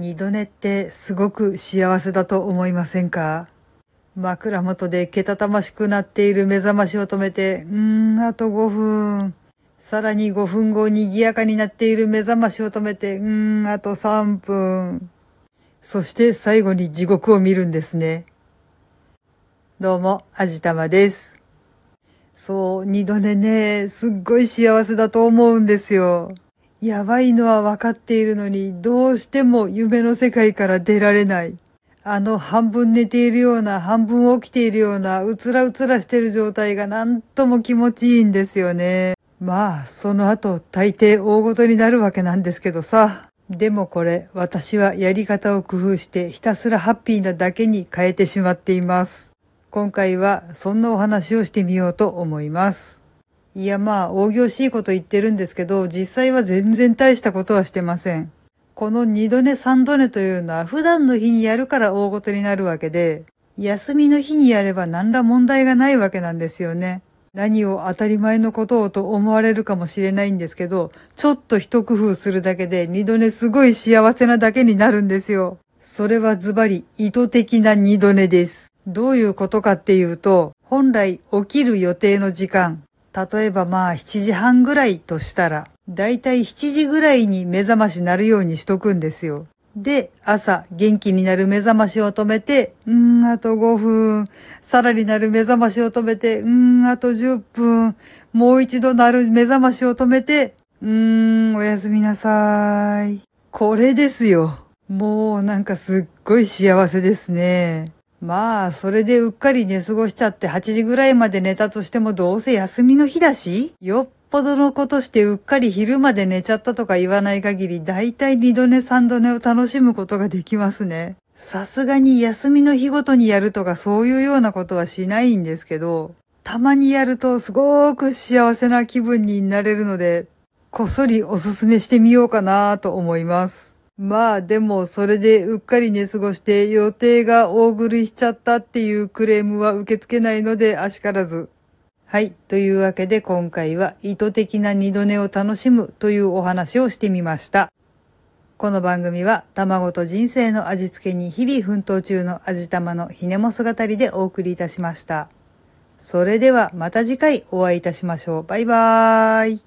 二度寝ってすごく幸せだと思いませんか？枕元でけたたましくなっている目覚ましを止めて、うーん、あと5分。さらに5分後賑やかになっている目覚ましを止めて、うーん、あと3分。そして最後に地獄を見るんですね。どうも、あじたまです。そう、二度寝ね、すっごい幸せだと思うんですよ。やばいのは分かっているのに、どうしても夢の世界から出られない。あの半分寝ているような、半分起きているような、うつらうつらしてる状態がなんとも気持ちいいんですよね。まあ、その後、大抵大ごとになるわけなんですけどさ。でもこれ、私はやり方を工夫してひたすらハッピーなだけに変えてしまっています。今回はそんなお話をしてみようと思います。いやまあ、大行しいこと言ってるんですけど、実際は全然大したことはしてません。この二度寝三度寝というのは普段の日にやるから大ごとになるわけで、休みの日にやれば何ら問題がないわけなんですよね。何を当たり前のことをと思われるかもしれないんですけど、ちょっと一工夫するだけで二度寝すごい幸せなだけになるんですよ。それはズバリ意図的な二度寝です。どういうことかっていうと、本来起きる予定の時間、例えばまあ7時半ぐらいとしたら、だいたい7時ぐらいに目覚ましなるようにしとくんですよ。で、朝元気になる目覚ましを止めて、うーん、あと5分。さらになる目覚ましを止めて、うーん、あと10分。もう一度なる目覚ましを止めて、うーん、おやすみなさーい。これですよ。もうなんかすっごい幸せですね。まあ、それでうっかり寝過ごしちゃって8時ぐらいまで寝たとしてもどうせ休みの日だし、よっぽどのことしてうっかり昼まで寝ちゃったとか言わない限り、だいたい二度寝三度寝を楽しむことができますね。さすがに休みの日ごとにやるとかそういうようなことはしないんですけど、たまにやるとすごく幸せな気分になれるので、こっそりおすすめしてみようかなと思います。まあでもそれでうっかり寝過ごして予定が大狂いしちゃったっていうクレームは受け付けないのであしからず。はい。というわけで今回は意図的な二度寝を楽しむというお話をしてみました。この番組は卵と人生の味付けに日々奮闘中の味玉のひねも姿りでお送りいたしました。それではまた次回お会いいたしましょう。バイバーイ。